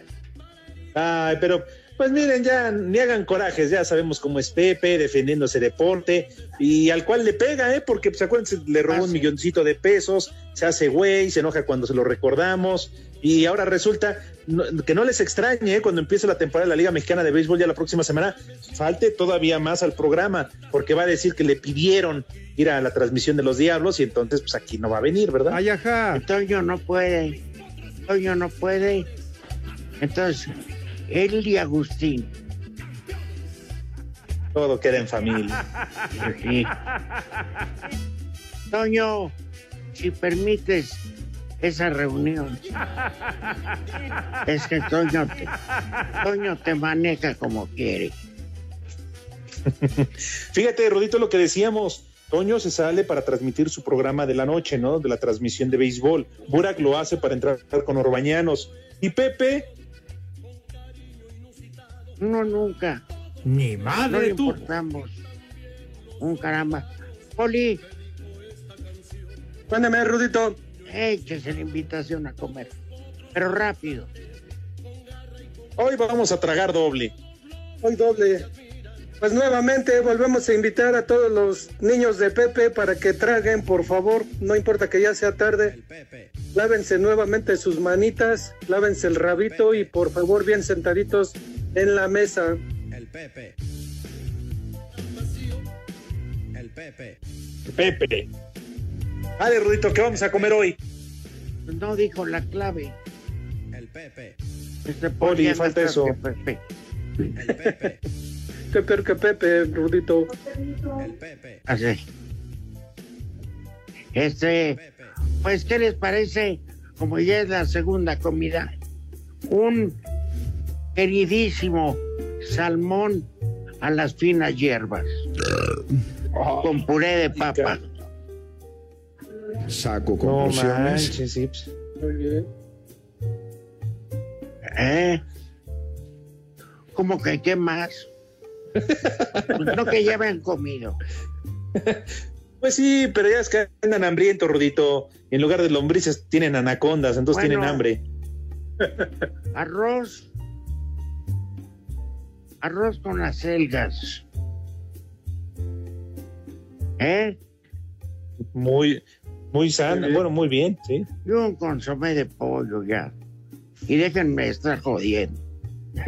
Ay, pero pues miren, ya ni hagan corajes, ya sabemos cómo es Pepe defendiendo ese deporte y al cual le pega, ¿eh? Porque pues acuérdense, le robó un milloncito de pesos, se hace güey, se enoja cuando se lo recordamos y ahora resulta no- que no les extrañe ¿eh? cuando empiece la temporada de la Liga Mexicana de Béisbol ya la próxima semana, falte todavía más al programa porque va a decir que le pidieron ir a la transmisión de los Diablos y entonces pues aquí no va a venir, ¿verdad? Ay, ajá. Toño no puede. Toño no puede. Entonces, él y Agustín. Todo queda en familia. Sí. Toño, si permites esa reunión, es que Toño te, Toño te maneja como quiere. Fíjate, Rodito, lo que decíamos. Toño se sale para transmitir su programa de la noche, ¿no? De la transmisión de béisbol. Burak lo hace para entrar con Orbañanos. Y Pepe, No, nunca. Ni No le madre tú. importamos. Un caramba. Poli, Mándame, Rudito. échese la invitación a comer. Pero rápido. hoy vamos a tragar doble. Hoy doble. Pues nuevamente volvemos a invitar a todos los niños de Pepe para que traguen, por favor, no importa que ya sea tarde. Lávense nuevamente sus manitas, lávense el rabito y por favor bien sentaditos en la mesa. El Pepe. El Pepe. Pepe. Dale, Rodito, ¿qué vamos a comer hoy? No dijo la clave. El Pepe. Este Poli, falta eso. que Pepe. El Pepe. [LAUGHS] Qué peor que Pepe, Rudito. El Pepe. Así. Este, pues, ¿qué les parece? Como ya es la segunda comida, un queridísimo salmón a las finas hierbas, con puré de papa. Saco No conclusiones. manches, sí, pues. Muy bien. ¿Eh? ¿Cómo que qué más? Pues no que ya me han comido. Pues sí, pero ya es que andan hambrientos, Rodito. En lugar de lombrices tienen anacondas, entonces Bueno. tienen hambre. Arroz. Arroz con las selgas. ¿Eh? Muy, muy sano, bueno, muy bien, sí. Y un consomé de pollo ya. Y déjenme estar jodiendo. [LAUGHS]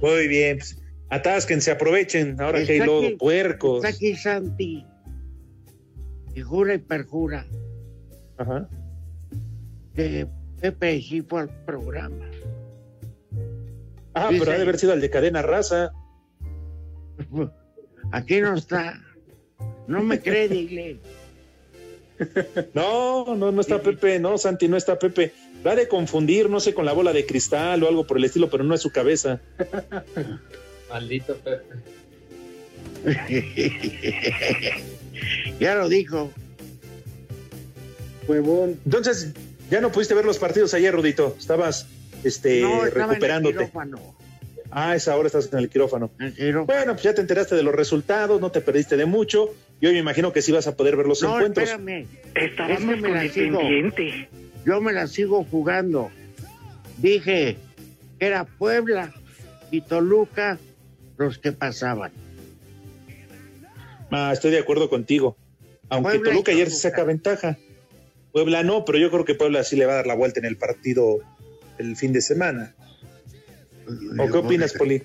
Muy bien. pues, atásquense, aprovechen, ahora que hay lodo, aquí- puercos. Está aquí Santi. Y jura y perjura Ajá. que Pepe sí fue al programa. Ah, Dice- pero ha de haber sido el de cadena raza. [LAUGHS] Aquí no está. No me cree, dile. [LAUGHS] No, no, no está Pepe, no, Santi, no está Pepe. Va de confundir, no sé, con la bola de cristal o algo por el estilo, pero no es su cabeza. [LAUGHS] Maldito Pepe. ya lo dijo. Huevón. Entonces, ya no pudiste ver los partidos ayer, Rudito. Estabas este, no, estaba en el recuperándote. Ah, esa hora estás en el quirófano. Bueno, pues ya te enteraste de los resultados, no te perdiste de mucho. Y hoy me imagino que sí vas a poder ver los No, encuentros. espérame. Estábamos Es que me con la el sigo. pendiente. Yo me la sigo jugando. Dije que era Puebla y Toluca los que pasaban. Ah, estoy de acuerdo contigo. Aunque Puebla Toluca ayer se saca ventaja. Puebla no, pero yo creo que Puebla sí le va a dar la vuelta en el partido el fin de semana. ¿O qué opinas, Poli?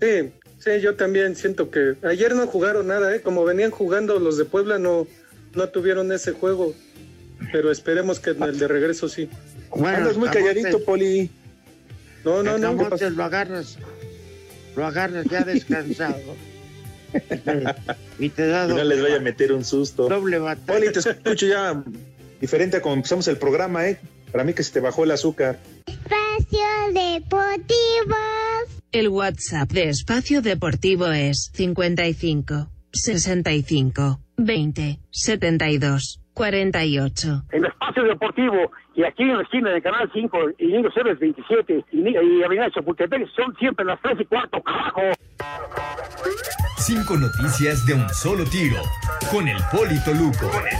Sí, sí, yo también siento que ayer no jugaron nada, ¿eh? Como venían jugando los de Puebla, no, no tuvieron ese juego. Pero esperemos que en el de regreso sí. Andas muy calladito, Poli. No, no, no. ¿qué Camotes, lo agarras, lo agarras ya descansado. [LAUGHS] y te da no les vaya a meter un susto. doble batalla. Poli, te escucho ya diferente a como empezamos el programa, ¿eh? Para mí que se te bajó el azúcar. Espacio Deportivo. El WhatsApp de Espacio Deportivo es 55 65 20 72 48. En Espacio Deportivo y aquí en la esquina de Canal 5 y Niño Ceres 27 y, y Avenida Chapultepec son siempre las 3 y cuarto, carajo. Cinco noticias de un solo tiro. Con el Polito Luco. Con el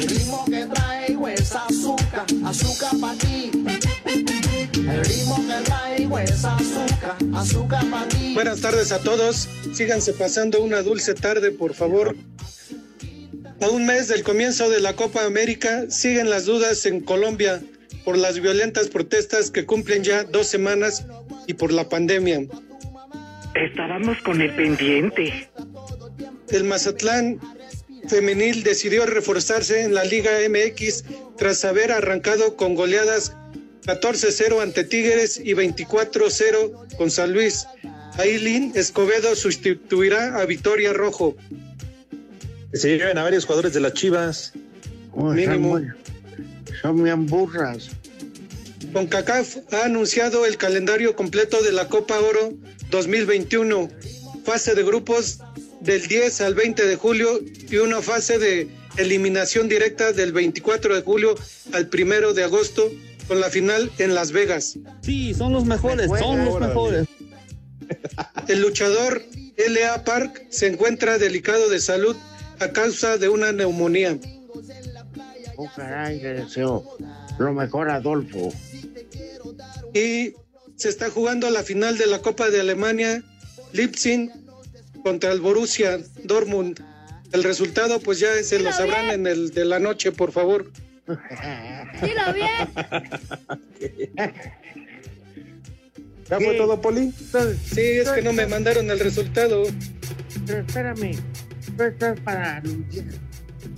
El ritmo que traigo es azúcar, azúcar para ti. El ritmo que traigo es azúcar, azúcar para ti. Buenas tardes a todos. Síganse pasando una dulce tarde, por favor. A un mes del comienzo de la Copa América, siguen las dudas en Colombia por las violentas protestas que cumplen ya dos semanas y por la pandemia. Estábamos con el pendiente. El Mazatlán femenil decidió reforzarse en la Liga MX tras haber arrancado con goleadas 14-0 ante Tigres y 24-0 con San Luis. Ailín Escobedo sustituirá a Victoria Rojo. Se llevan a varios jugadores de las Chivas. Uy, son, muy, son bien burras. CONCACAF ha anunciado el calendario completo de la Copa Oro 2021, fase de grupos del 10 al 20 de julio y una fase de eliminación directa del 24 de julio al 1 de agosto con la final en Las Vegas. Sí, son los mejores, son los mejores. El luchador L.A. Park se encuentra delicado de salud a causa de una neumonía. Oh, caray, le deseo lo mejor Adolfo. Y se está jugando la final de la Copa de Alemania, Leipzig contra el Borussia Dortmund. El resultado pues ya se lo sabrán en el de la noche, por favor. Dilo bien. ¿Ya fue todo, Poli? Sí, es que no me mandaron el resultado. Pero espérame, tú estás para anunciar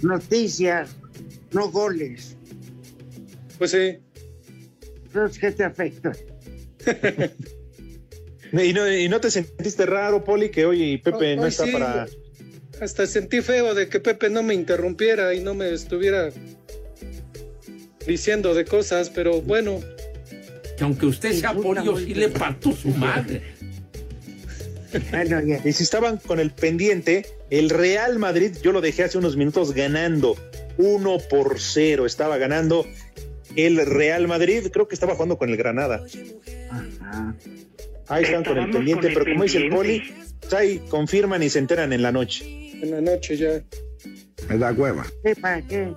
noticias, no goles. Pues sí. Entonces, ¿qué te afecta? [LAUGHS] ¿Y no, y no te sentiste raro, Poli, que hoy Pepe no Hoy está sí, para... Hasta sentí feo de que Pepe no me interrumpiera y no me estuviera diciendo de cosas, pero bueno. Que aunque usted sea polio, sí le parto su madre. Y si estaban con el pendiente, el Real Madrid, yo lo dejé hace unos minutos ganando 1 por 0. Estaba ganando el Real Madrid, creo que estaba jugando con el Granada. Ahí están con el pendiente, con el pero como dice el pendiente. Poli, pues ahí confirman y se enteran en la noche. En la noche ya. Me da hueva, ¿Qué, ¿Para qué?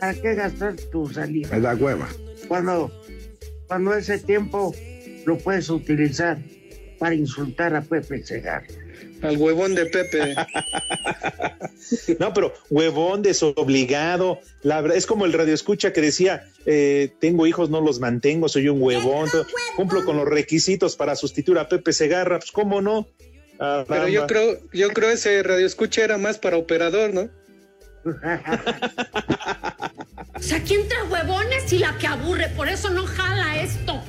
¿Para qué gastar tu salida? me da hueva. Cuando, cuando ese tiempo lo puedes utilizar para insultar a Pepe Segar. Al huevón de Pepe. [LAUGHS] No, pero huevón, desobligado. La verdad, es como el radio escucha que decía, eh, tengo hijos, no los mantengo, soy un huevón, cumplo con los requisitos para sustituir a Pepe Segarra, pues cómo no. Pero yo creo, yo creo ese radio escucha era más para operador, ¿no? O sea, aquí entre huevones y la que aburre, por eso no jala esto.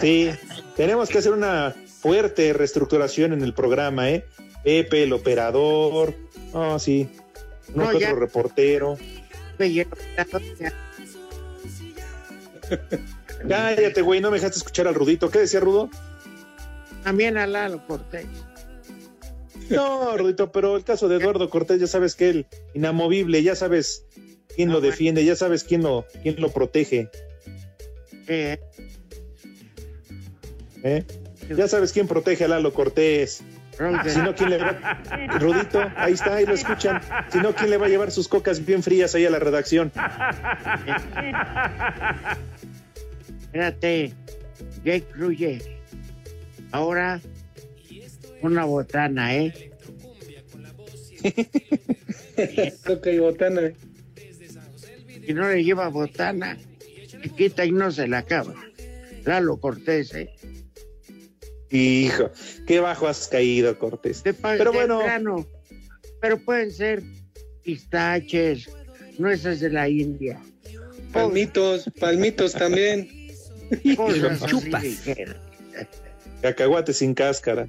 Sí, tenemos que hacer una fuerte reestructuración en el programa, ¿eh? Pepe, el operador, oh, sí, no, otro reportero. [LAUGHS] Cállate, güey, no me dejaste escuchar al Rudito. ¿Qué decía Rudo? También a Lalo Cortés. No, Rudito, pero el caso de Eduardo Cortés, ya sabes que él, inamovible, ya sabes quién lo defiende, ya sabes quién lo, quién lo protege. Eh, ¿Eh? Ya sabes quién protege a Lalo Cortés. Si no, ¿quién le va? Rudito, ahí está, ahí lo escuchan. Si no, ¿quién le va a llevar sus cocas bien frías ahí a la redacción? Espérate, ya incluye. Ahora, una botana, ¿eh? [LAUGHS] Coca y botana. Si no le lleva botana, se quita y no se la acaba. Lalo Cortés, ¿eh? Hijo, qué bajo has caído, Cortés. Pero bueno. Pero pueden ser pistaches, nueces de la India. Palmitos, palmitos también. [LAUGHS] Cosas Chupas. cacahuate sin cáscara.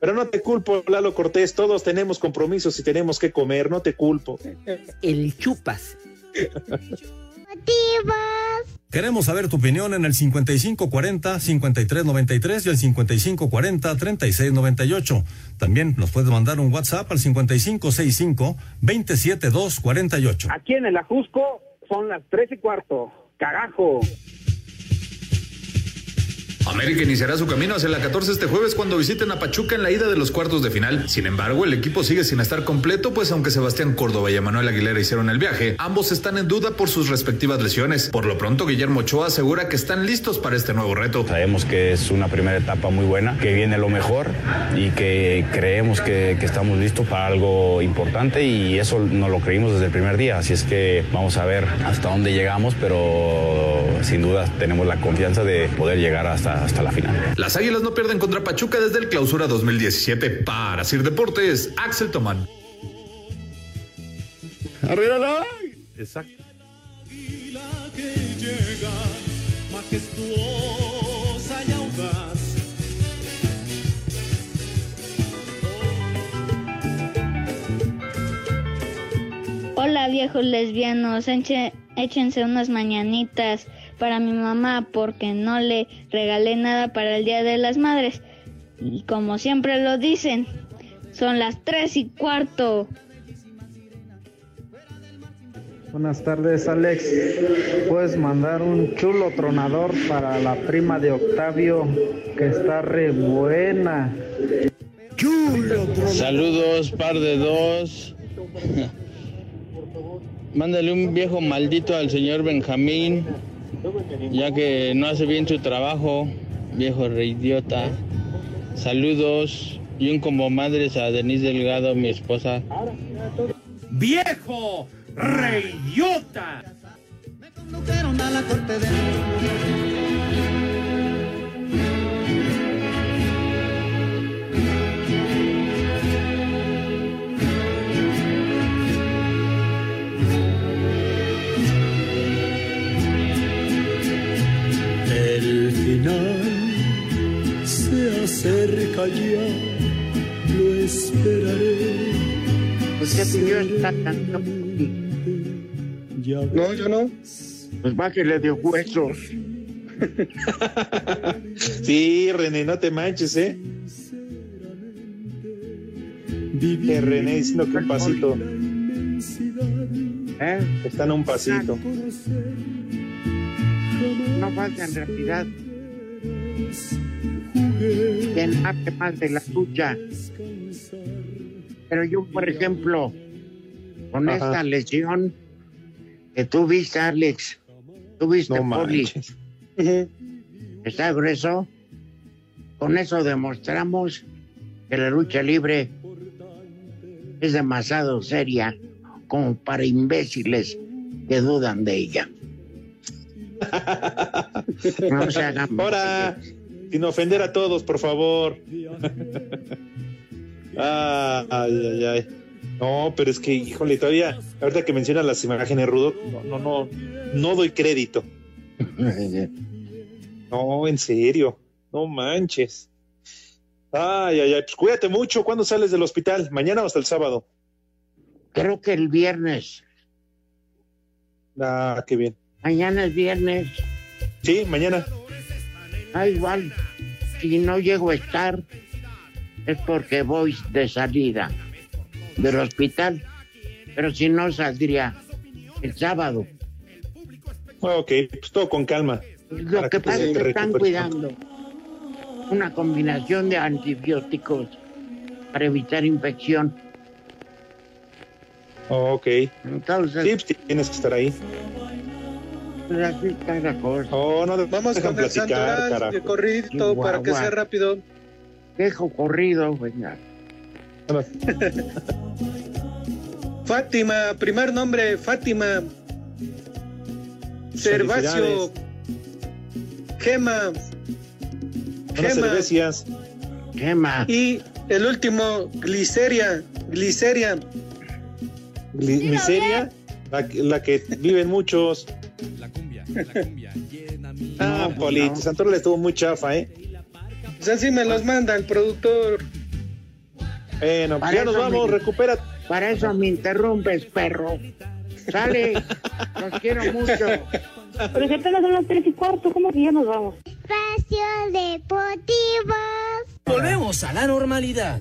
Pero no te culpo, Lalo Cortés, todos tenemos compromisos y tenemos que comer, no te culpo. El chupas. [LAUGHS] Queremos saber tu opinión en el 5540-5393 y el 5540-3698. También nos puedes mandar un WhatsApp al 5565-27248. Aquí en el Ajusco son las tres y cuarto. Carajo. América iniciará su camino hacia la 14 este jueves cuando visiten a Pachuca en la ida de los cuartos de final. Sin embargo, el equipo sigue sin estar completo, pues aunque Sebastián Córdoba y Emanuel Aguilera hicieron el viaje, ambos están en duda por sus respectivas lesiones. Por lo pronto, Guillermo Ochoa asegura que están listos para este nuevo reto. Sabemos que es una primera etapa muy buena, que viene lo mejor y que creemos que, que estamos listos para algo importante y eso no lo creímos desde el primer día. Así es que vamos a ver hasta dónde llegamos, pero sin duda tenemos la confianza de poder llegar hasta, hasta la final. Las Águilas no pierden contra Pachuca desde el clausura 2017. Para Sir Deportes, Axel Tomán. ¡Arriba Exacto. que llega, majestuosa y audaz. Hola viejos lesbianos, échense unas mañanitas para mi mamá porque no le regalé nada para el Día de las Madres. Y como siempre lo dicen, son las tres y cuarto. Buenas tardes, Alex. Puedes mandar un chulo tronador para la prima de Octavio, que está re buena. Saludos, par de dos. [LAUGHS] Mándale un viejo maldito al señor Benjamín, ya que no hace bien su trabajo, viejo reidiota. Saludos y un como madres a Denise Delgado, mi esposa. ¡Viejo! ¡Reyota! Se acerca ya, lo esperaré. Pues qué señor está tanto. No, yo no. Pues bájele de huesos. [LAUGHS] Sí, René, no te manches, ¿eh? Que René diciendo que un pasito. ¿Eh? Están a un pasito. No faltan realidad. Quien hable más de la lucha. Pero yo, por ejemplo, con Ajá. esta lesión que tú viste, Alex, tú viste, No Poli, está grueso. Con eso demostramos que la lucha libre es demasiado seria como para imbéciles que dudan de ella. No se [LAUGHS] hagan Ahora, sin ofender a todos, por favor. Ah, ay, ay, ay. No, pero es que, híjole, todavía, ahorita que mencionas las imágenes, Rudo, no, no, no, no doy crédito. No, en serio, no manches. Ay, ay, ay, pues cuídate mucho. ¿Cuándo sales del hospital? ¿Mañana o hasta el sábado? Creo que el viernes. Ah, qué bien. Mañana es viernes. Sí, mañana. Ah, igual. Si no llego a estar, es porque voy de salida del hospital. Pero si no, saldría el sábado. Ok, pues todo con calma. Lo Para que que pasa es que están cuidando una combinación de antibióticos para evitar infección. Ok. Entonces, Sí, pues, tienes que estar ahí. Así está la cosa. Oh, no, Vamos con el platicar, corridito para que sea rápido. Dejo corrido, venga. [LAUGHS] Fátima, primer nombre, Fátima. Servacio. Gema. Gema. cervecias. Gema. Y el último, Gliceria. Gliceria. Gli- miseria, la, que- la que viven muchos. Ah, Polito, Santoral estuvo muy chafa, ¿eh? Pues así me los manda el productor. Bueno, pues Para ya nos vamos, me- recupera. Para eso me interrumpes, perro. Sale, los quiero mucho. Pero si apenas son las tres y cuarto, ¿cómo que ya nos vamos? Espacio Deportivo. Volvemos a la normalidad.